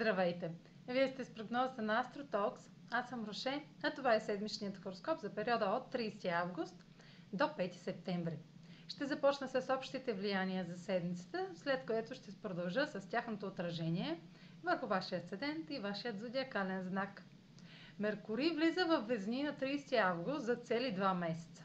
Здравейте! Вие сте с прогнозата на AstroTalks. Аз съм Роше, а това е седмичният хороскоп за периода от 30 август до 5 септември. Ще започна с общите влияния за седмицата, след което ще продължа с тяхното отражение върху вашия асцендент и вашият зодиакален знак. Меркурий влиза в Везни на 30 август за цели 2 месеца.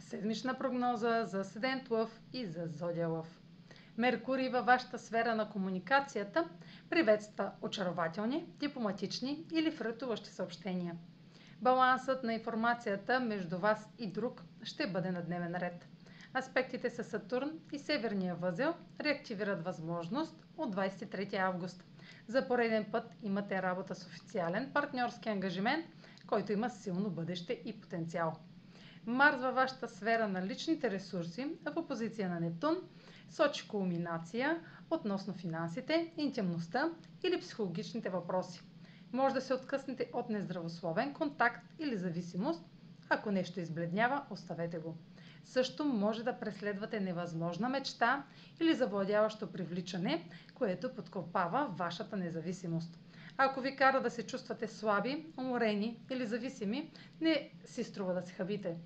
Седмична прогноза за Седент Лъв и за Зодия Лъв. Меркурий във вашата сфера на комуникацията приветства очарователни, дипломатични или фрътуващи съобщения. Балансът на информацията между вас и друг ще бъде на дневен ред. Аспектите с Сатурн и Северния възел реактивират възможност от 23 август. За пореден път имате работа с официален партньорски ангажимент, който има силно бъдеще и потенциал. Марс във вашата сфера на личните ресурси, в опозиция на Нептун, сочи кулминация относно финансите, интимността или психологичните въпроси. Може да се откъснете от нездравословен контакт или зависимост. Ако нещо избледнява, оставете го. Също може да преследвате невъзможна мечта или завладяващо привличане, което подкопава вашата независимост. Ако ви кара да се чувствате слаби, уморени или зависими, не си струва да се хабите.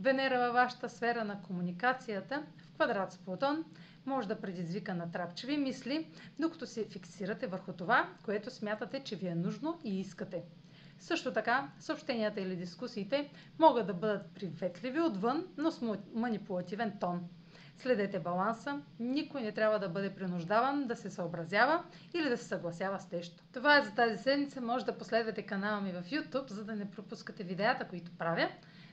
Венера във вашата сфера на комуникацията в квадрат с Плутон може да предизвика натрапчиви мисли, докато се фиксирате върху това, което смятате, че ви е нужно и искате. Също така, съобщенията или дискусиите могат да бъдат приветливи отвън, но с манипулативен тон. Следете баланса. Никой не трябва да бъде принуждаван да се съобразява или да се съгласява с нещо. Това е за тази седмица. Може да последвате канала ми в YouTube, за да не пропускате видеята, които правя.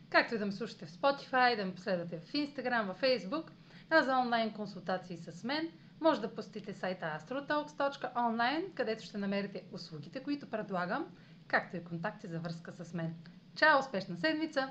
Както и да ме слушате в Spotify, да ме последвате в Instagram, в Facebook. А за онлайн консултации с мен, може да посетите сайта astrotalks.online, където ще намерите услугите, които предлагам, както и контакти за връзка с мен. Чао! Успешна седмица!